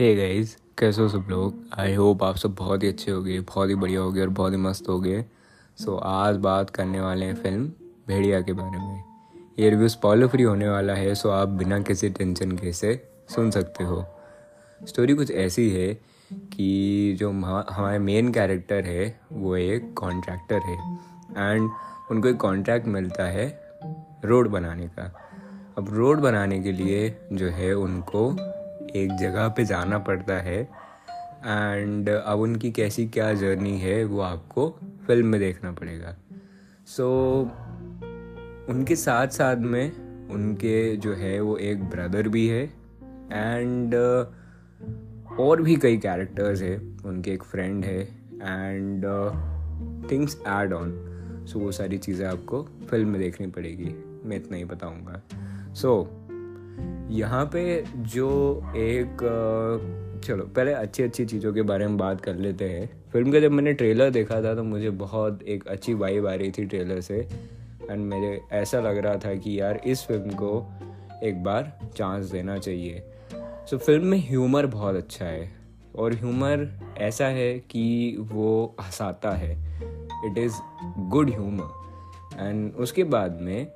Hey guys कैसे हो सब लोग? आई होप आप सब बहुत ही अच्छे हो गए बहुत ही बढ़िया हो गए और बहुत ही मस्त हो गए सो so, आज बात करने वाले हैं फ़िल्म भेड़िया के बारे में। ये रिव्यू स्पॉइलर फ्री होने वाला है सो आप बिना किसी टेंशन के से सुन सकते हो। स्टोरी कुछ ऐसी है कि जो हमारे मेन कैरेक्टर है वो एक कॉन्ट्रैक्टर है। एंड उनको एक कॉन्ट्रैक्ट मिलता है रोड बनाने का। अब रोड बनाने के लिए जो है उनको एक जगह पे जाना पड़ता है। एंड अब उनकी कैसी क्या जर्नी है वो आपको फ़िल्म में देखना पड़ेगा। सो so, उनके साथ साथ में उनके जो है वो एक ब्रदर भी है। एंड uh, और भी कई कैरेक्टर्स है उनके एक फ्रेंड है। And things add on so वो सारी चीज़ें आपको फ़िल्म में देखनी पड़ेगी। मैं इतना ही बताऊँगा। सो so, यहाँ पे जो एक चलो पहले अच्छी अच्छी चीज़ों के बारे में बात कर लेते हैं। फ़िल्म का जब मैंने ट्रेलर देखा था तो मुझे बहुत एक अच्छी वाइब आ रही थी ट्रेलर से। एंड मेरे ऐसा लग रहा था कि यार इस फ़िल्म को एक बार चांस देना चाहिए। सो so, फ़िल्म में ह्यूमर बहुत अच्छा है। और ह्यूमर ऐसा है कि वो हंसाता है। It is good humour and उसके बाद में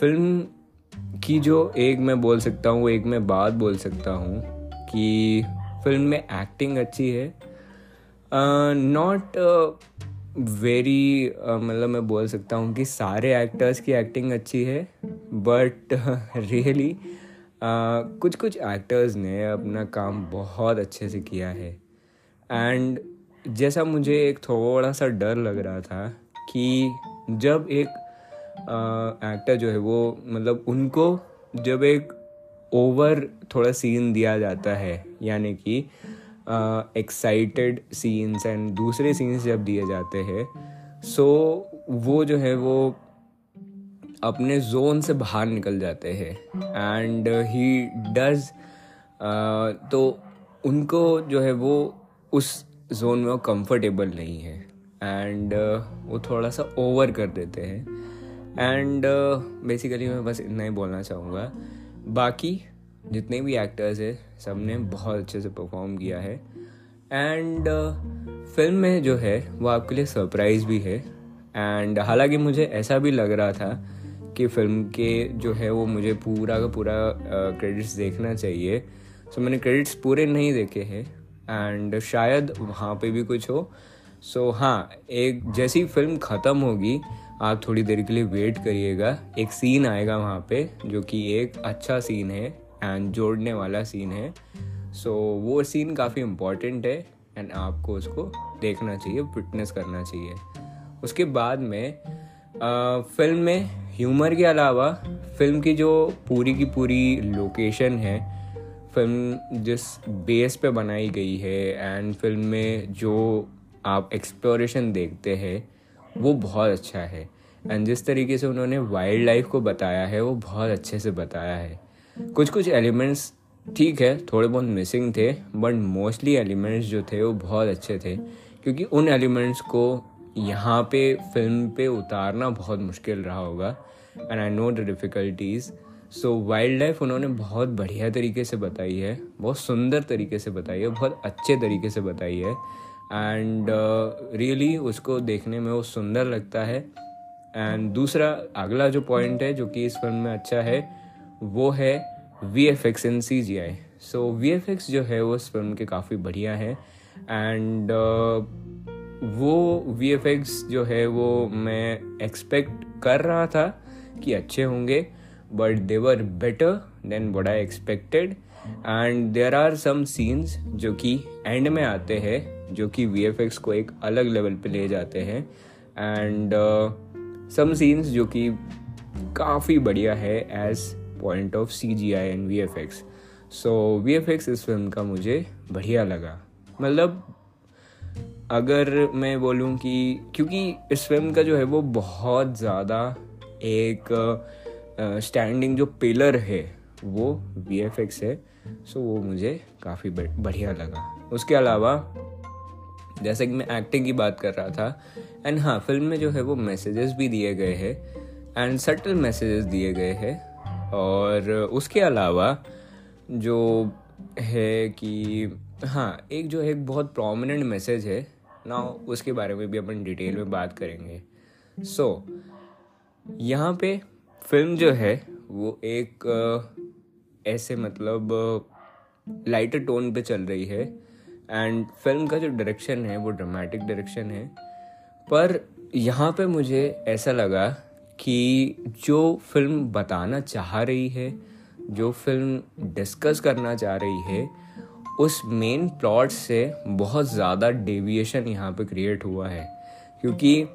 फ़िल्म की जो एक मैं बोल सकता हूँ, एक मैं बात बोल सकता हूँ कि फ़िल्म में एक्टिंग अच्छी है। नॉट वेरी मतलब मैं बोल सकता हूँ कि सारे एक्टर्स की एक्टिंग अच्छी है बट रियली कुछ कुछ एक्टर्स ने अपना काम बहुत अच्छे से किया है। एंड जैसा मुझे एक थोड़ा सा डर लग रहा था कि जब एक एक्टर जो है वो मतलब उनको जब एक ओवर थोड़ा सीन दिया जाता है यानी कि एक्साइटेड सीन्स एंड दूसरे सीन्स जब दिए जाते हैं सो वो जो है वो अपने जोन से बाहर निकल जाते हैं। एंड ही डज तो उनको जो है वो उस जोन में वो कंफर्टेबल नहीं है। एंड uh, वो थोड़ा सा ओवर कर देते हैं। एंड बेसिकली uh, मैं बस इतना ही बोलना चाहूँगा। बाकी जितने भी एक्टर्स हैं सबने बहुत अच्छे से परफॉर्म किया है। एंड uh, फ़िल्म में जो है वो आपके लिए सरप्राइज़ भी है। एंड हालाँकि मुझे ऐसा भी लग रहा था कि फ़िल्म के जो है वो मुझे पूरा का पूरा क्रेडिट्स uh, देखना चाहिए। सो so, मैंने क्रेडिट्स पूरे नहीं देखे हैं। एंड शायद वहाँ पे भी कुछ हो। सो so, हाँ एक जैसी फ़िल्म ख़त्म होगी आप थोड़ी देर के लिए वेट करिएगा। एक सीन आएगा वहाँ पे जो कि एक अच्छा सीन है एंड जोड़ने वाला सीन है। सो so, वो सीन काफ़ी इंपॉर्टेंट है एंड आपको उसको देखना चाहिए फिटनेस करना चाहिए। उसके बाद में आ, फ़िल्म में ह्यूमर के अलावा फ़िल्म की जो पूरी की पूरी लोकेशन है फ़िल्म जिस बेस पे बनाई गई है एंड फ़िल्म में जो आप एक्सप्लोरेशन देखते हैं, वो बहुत अच्छा है। एंड जिस तरीके से उन्होंने वाइल्ड लाइफ को बताया है, वो बहुत अच्छे से बताया है। कुछ कुछ एलिमेंट्स ठीक है थोड़े बहुत मिसिंग थे बट मोस्टली एलिमेंट्स जो थे, वो बहुत अच्छे थे। क्योंकि उन एलिमेंट्स को यहाँ पे फ़िल्म पे उतारना बहुत मुश्किल रहा होगा। And I know the difficulties so wildlife उन्होंने बहुत बढ़िया तरीके से बताई है, बहुत सुंदर तरीके से बताई है, बहुत अच्छे तरीके से बताई है। एंड रियली uh, really उसको देखने में वो सुंदर लगता है। एंड दूसरा अगला जो पॉइंट है जो कि इस फ़िल्म में अच्छा है वो है V F X and C G I so V F X जो है वो इस फ़िल्म के काफ़ी बढ़िया है। एंड uh, वो वी एफ़ एक्स जो है वो मैं एक्सपेक्ट कर रहा था कि अच्छे होंगे but they were better than what I expected and there are some scenes जो कि एंड में आते हैं जो कि VFX को एक अलग लेवल पे ले जाते हैं। एंड सम सीन्स जो कि काफ़ी बढ़िया है as point of C G I and V F X so V F X इस फ़िल्म का मुझे बढ़िया लगा। मतलब अगर मैं बोलूँ कि क्योंकि इस फ़िल्म का जो है वो बहुत ज़्यादा एक स्टैंडिंग uh, जो पिलर है वो वी एफ़ एक्स है। सो वो मुझे काफ़ी बढ़िया लगा। उसके अलावा जैसे कि मैं एक्टिंग की बात कर रहा था एंड हाँ फ़िल्म में जो है वो मैसेजेस भी दिए गए हैं एंड सटल मैसेजेस दिए गए हैं और उसके अलावा जो है कि हाँ एक जो है एक बहुत प्रोमिनेंट मैसेज है ना उसके बारे में भी अपन डिटेल में बात करेंगे। सो so, यहाँ पे फ़िल्म जो है वो एक ऐसे मतलब लाइटर टोन पे चल रही है। एंड फ़िल्म का जो डायरेक्शन है, वो ड्रामेटिक डायरेक्शन है। पर यहाँ पे मुझे ऐसा लगा कि जो फ़िल्म बताना चाह रही है, जो फ़िल्म डिस्कस करना चाह रही है, उस मेन प्लॉट से बहुत ज़्यादा डेविएशन यहाँ पे क्रिएट हुआ है। क्योंकि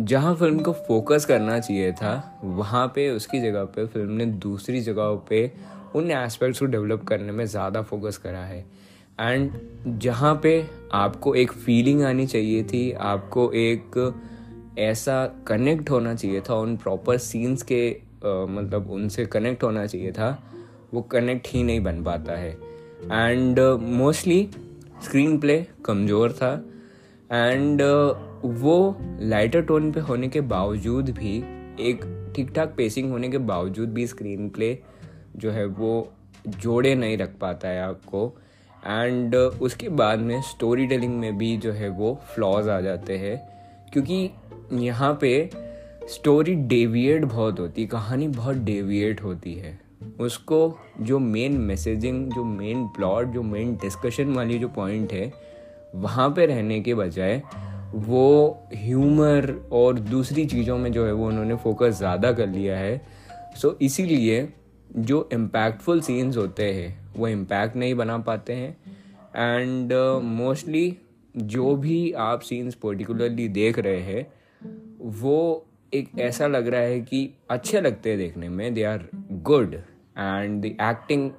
जहाँ फ़िल्म को फोकस करना चाहिए था, वहाँ पे उसकी जगह पे फ़िल्म ने दूसरी जगहों पे उन एस्पेक्ट्स को डेवलप करने में ज़्यादा फोकस करा है। एंड जहाँ पे आपको एक फीलिंग आनी चाहिए थी आपको एक ऐसा कनेक्ट होना चाहिए था उन प्रॉपर सीन्स के आ, मतलब उनसे कनेक्ट होना चाहिए था वो कनेक्ट ही नहीं बन पाता है। एंड मोस्टली स्क्रीन प्ले कमज़ोर था। एंड uh, वो लाइटर टोन पे होने के बावजूद भी एक ठीक ठाक पेसिंग होने के बावजूद भी स्क्रीन प्ले जो है वो जोड़े नहीं रख पाता है आपको। एंड uh, उसके बाद में स्टोरी टेलिंग में भी जो है वो फ्लॉज आ जाते हैं। क्योंकि यहाँ पे स्टोरी डेविएट बहुत होती है कहानी बहुत डेविएट होती है। उसको जो मेन मैसेजिंग जो मेन प्लॉट जो मेन डिस्कशन वाली जो पॉइंट है वहाँ पे रहने के बजाय वो ह्यूमर और दूसरी चीज़ों में जो है वो उन्होंने फोकस ज़्यादा कर लिया है। सो so, इसीलिए जो इम्पैक्टफुल सीन्स होते हैं वो इम्पैक्ट नहीं बना पाते हैं। एंड मोस्टली uh, जो भी आप सीन्स पर्टिकुलरली देख रहे हैं वो एक ऐसा लग रहा है कि अच्छे लगते हैं देखने में they are good and the acting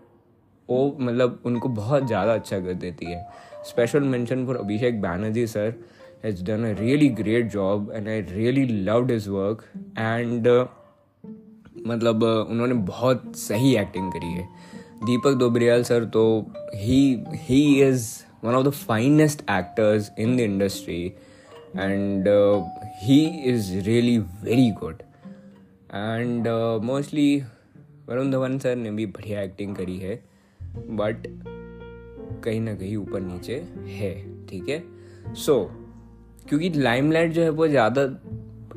वो मतलब उनको बहुत ज़्यादा अच्छा कर देती है। Special mention for Abhishek Banerjee sir has done a really great job and I really loved his work and मतलब उन्होंने बहुत सही एक्टिंग करी है। दीपक दोबरियाल सर तो he he is one of the finest actors in the industry and he is really very good and mostly Varun Dhawan sir ने भी बढ़िया एक्टिंग करी है बट कहीं ना कहीं ऊपर नीचे है ठीक है? सो so, क्योंकि लाइमलाइट जो है वो ज़्यादा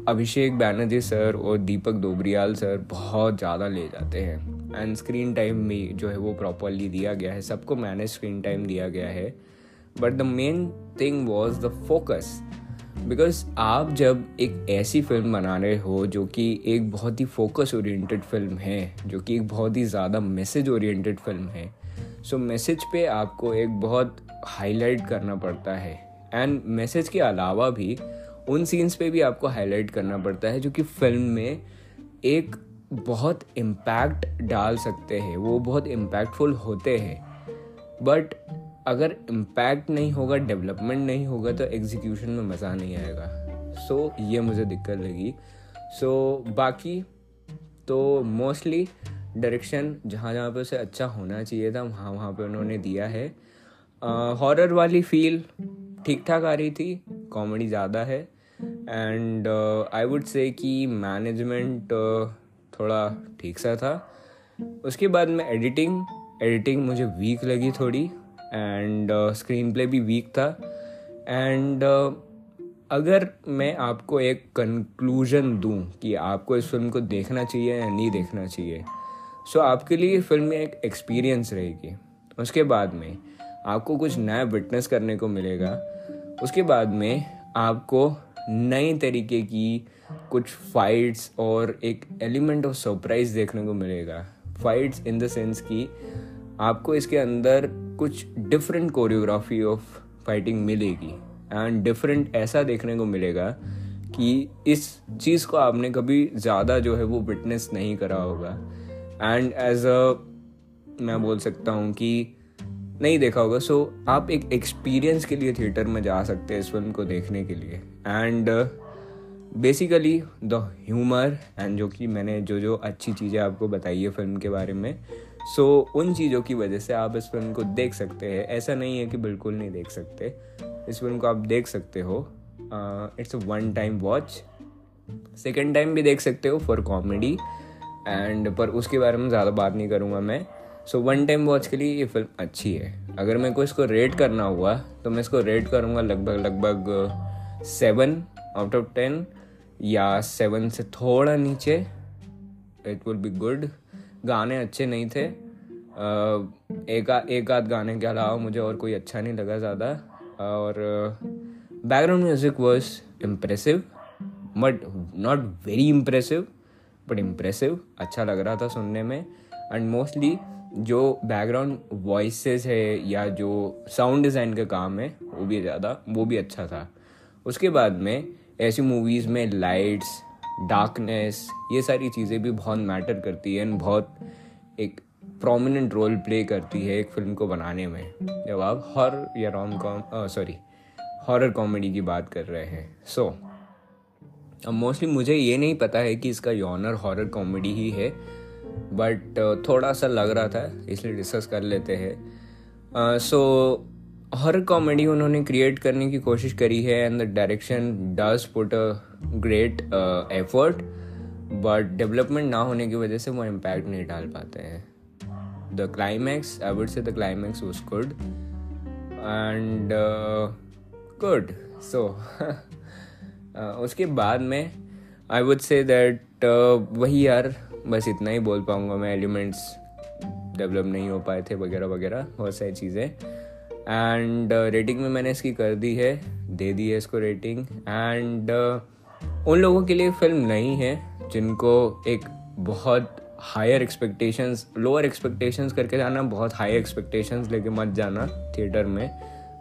अभिषेक बैनर्जी सर और दीपक दोबरियाल सर बहुत ज़्यादा ले जाते हैं। एंड स्क्रीन टाइम भी जो है वो प्रॉपरली दिया गया है। सबको मैनेज स्क्रीन टाइम दिया गया है। But the main thing was the focus because आप जब एक ऐसी फ़िल्म बना रहे हो जो कि एक बहुत ही फोकस ओरिएंटेड फ़िल्म है जो कि एक बहुत ही ज़्यादा मैसेज ओरिएंटेड फ़िल्म है सो so, मैसेज पे आपको एक बहुत हाईलाइट करना पड़ता है। एंड मैसेज के अलावा भी उन सीन्स पे भी आपको हाईलाइट करना पड़ता है जो कि फ़िल्म में एक बहुत इम्पैक्ट डाल सकते हैं वो बहुत इम्पैक्टफुल होते हैं। बट अगर इम्पैक्ट नहीं होगा डेवलपमेंट नहीं होगा तो एग्जीक्यूशन में मज़ा नहीं आएगा। सो so, ये मुझे दिक्कत लगी। सो so, बाकी तो मोस्टली डायरेक्शन जहाँ जहाँ पे उसे अच्छा होना चाहिए था वहाँ वहाँ पे उन्होंने दिया है। हॉरर वाली फील ठीक ठाक आ रही थी कॉमेडी ज़्यादा है। एंड आई वुड से कि मैनेजमेंट uh, थोड़ा ठीक सा था। उसके बाद में एडिटिंग एडिटिंग मुझे वीक लगी थोड़ी। एंड स्क्रीन प्ले भी वीक था। एंड uh, अगर मैं आपको एक कंक्लूजन दूँ कि आपको इस फ़िल्म को देखना चाहिए या नहीं देखना चाहिए सो so, आपके लिए फ़िल्म में एक एक्सपीरियंस रहेगी। उसके बाद में आपको कुछ नया विटनेस करने को मिलेगा। उसके बाद में आपको नई तरीके की कुछ फाइट्स और एक एलिमेंट ऑफ़ सरप्राइज़ देखने को मिलेगा। फाइट्स इन द सेंस कि आपको इसके अंदर कुछ डिफरेंट कोरियोग्राफी ऑफ़ फाइटिंग मिलेगी। एंड डिफरेंट ऐसा देखने को मिलेगा कि इस चीज़ को आपने कभी ज़्यादा जो है वो विटनेस नहीं करा होगा। एंड एज अ मैं बोल सकता हूँ कि नहीं देखा होगा। सो so, आप एक एक्सपीरियंस के लिए थिएटर में जा सकते हैं इस फ़िल्म को देखने के लिए। And basically the humour and जो कि मैंने जो जो अच्छी चीज़ें आपको बताई है फ़िल्म के बारे में सो so, उन चीज़ों की वजह से आप इस फ़िल्म को देख सकते हैं। ऐसा नहीं है कि बिल्कुल नहीं देख सकते। इस फ़िल्म को आप देख सकते हो। It's a one time watch second time भी देख सकते हो फॉर कॉमेडी एंड पर उसके बारे में ज़्यादा बात नहीं करूँगा मैं। सो वन टाइम वॉच के लिए ये फ़िल्म अच्छी है। अगर मेरे को इसको रेट करना हुआ तो मैं इसको रेट करूँगा लगभग लगभग सेवन आउट ऑफ़ टेन या सेवन से थोड़ा नीचे। इट विल बी गुड गाने अच्छे नहीं थे। एक आ, एक आध गाने के अलावा मुझे और कोई अच्छा नहीं लगा ज़्यादा। और background music was impressive but not very impressive but impressive अच्छा लग रहा था सुनने में। एंड मोस्टली जो बैकग्राउंड वॉइसेस है या जो साउंड डिज़ाइन का काम है वो भी ज़्यादा वो भी अच्छा था। उसके बाद में ऐसी मूवीज़ में लाइट्स डार्कनेस ये सारी चीज़ें भी बहुत मैटर करती है एंड बहुत एक प्रोमिनेंट रोल प्ले करती है एक फ़िल्म को बनाने में। जब आप हॉर या rom com sorry horror comedy की बात कर रहे हैं। सो so, अब मोस्टली मुझे ये नहीं पता है कि इसका यॉनर हॉरर कॉमेडी ही है। बट uh, थोड़ा सा लग रहा था इसलिए डिस्कस कर लेते हैं। सो हर कॉमेडी उन्होंने क्रिएट करने की कोशिश करी है and the direction does put a great effort but development ना होने की वजह से वो इम्पैक्ट नहीं डाल पाते हैं। The climax I would say the climax was good and good so उसके बाद में आई वुड से दैट वही यार बस इतना ही बोल पाऊँगा मैं एलिमेंट्स डेवलप नहीं हो पाए थे वगैरह वगैरह बहुत सारी चीज़ें। एंड रेटिंग में मैंने इसकी कर दी है दे दी है इसको रेटिंग एंड uh, उन लोगों के लिए फ़िल्म नहीं है जिनको एक बहुत हायर एक्सपेक्टेशंस लोअर एक्सपेक्टेशंस करके जाना बहुत हाई एक्सपेक्टेशंस लेके मत जाना थिएटर में।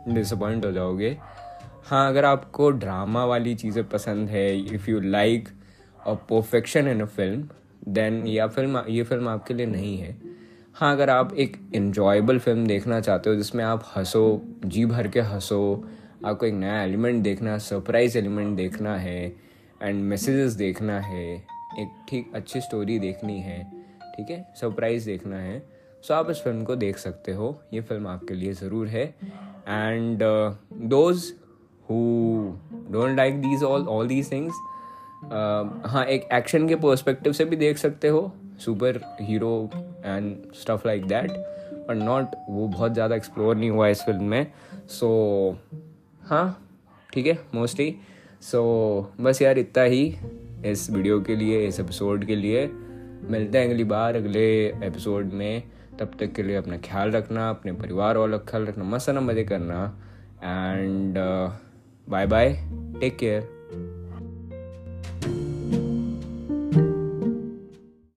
डिसअपॉइंट हो जाओगे। हाँ अगर आपको ड्रामा वाली चीज़ें पसंद है if you like a perfection in a film then या फ़िल्म, ये फ़िल्म आपके लिए नहीं है। हाँ अगर आप एक इन्जॉयबल फ़िल्म देखना चाहते हो, जिसमें आप हंसो, जी भर के हंसो, आपको एक नया एलिमेंट देखना सरप्राइज़ एलिमेंट देखना है एंड मैसेजेस देखना है, एक ठीक अच्छी स्टोरी देखनी है, ठीक है? सरप्राइज़ देखना है सो आप इस फ़िल्म को देख सकते हो। ये फ़िल्म आपके लिए ज़रूर है। And those who don't like these all all these things हाँ एक एक्शन के पर्सपेक्टिव से भी देख सकते हो superhero and stuff like that but not वो बहुत ज़्यादा एक्सप्लोर नहीं हुआ इस फ़िल्म में. सो so, हाँ ठीक है मोस्टली सो so, बस यार इतना ही इस वीडियो के लिए इस एपिसोड के लिए. मिलते हैं अगली बार अगले एपिसोड में. तब तक के लिए अपना ख्याल रखना अपने परिवार वालों का ख्याल रखना मस्त मज़े करना and bye bye take care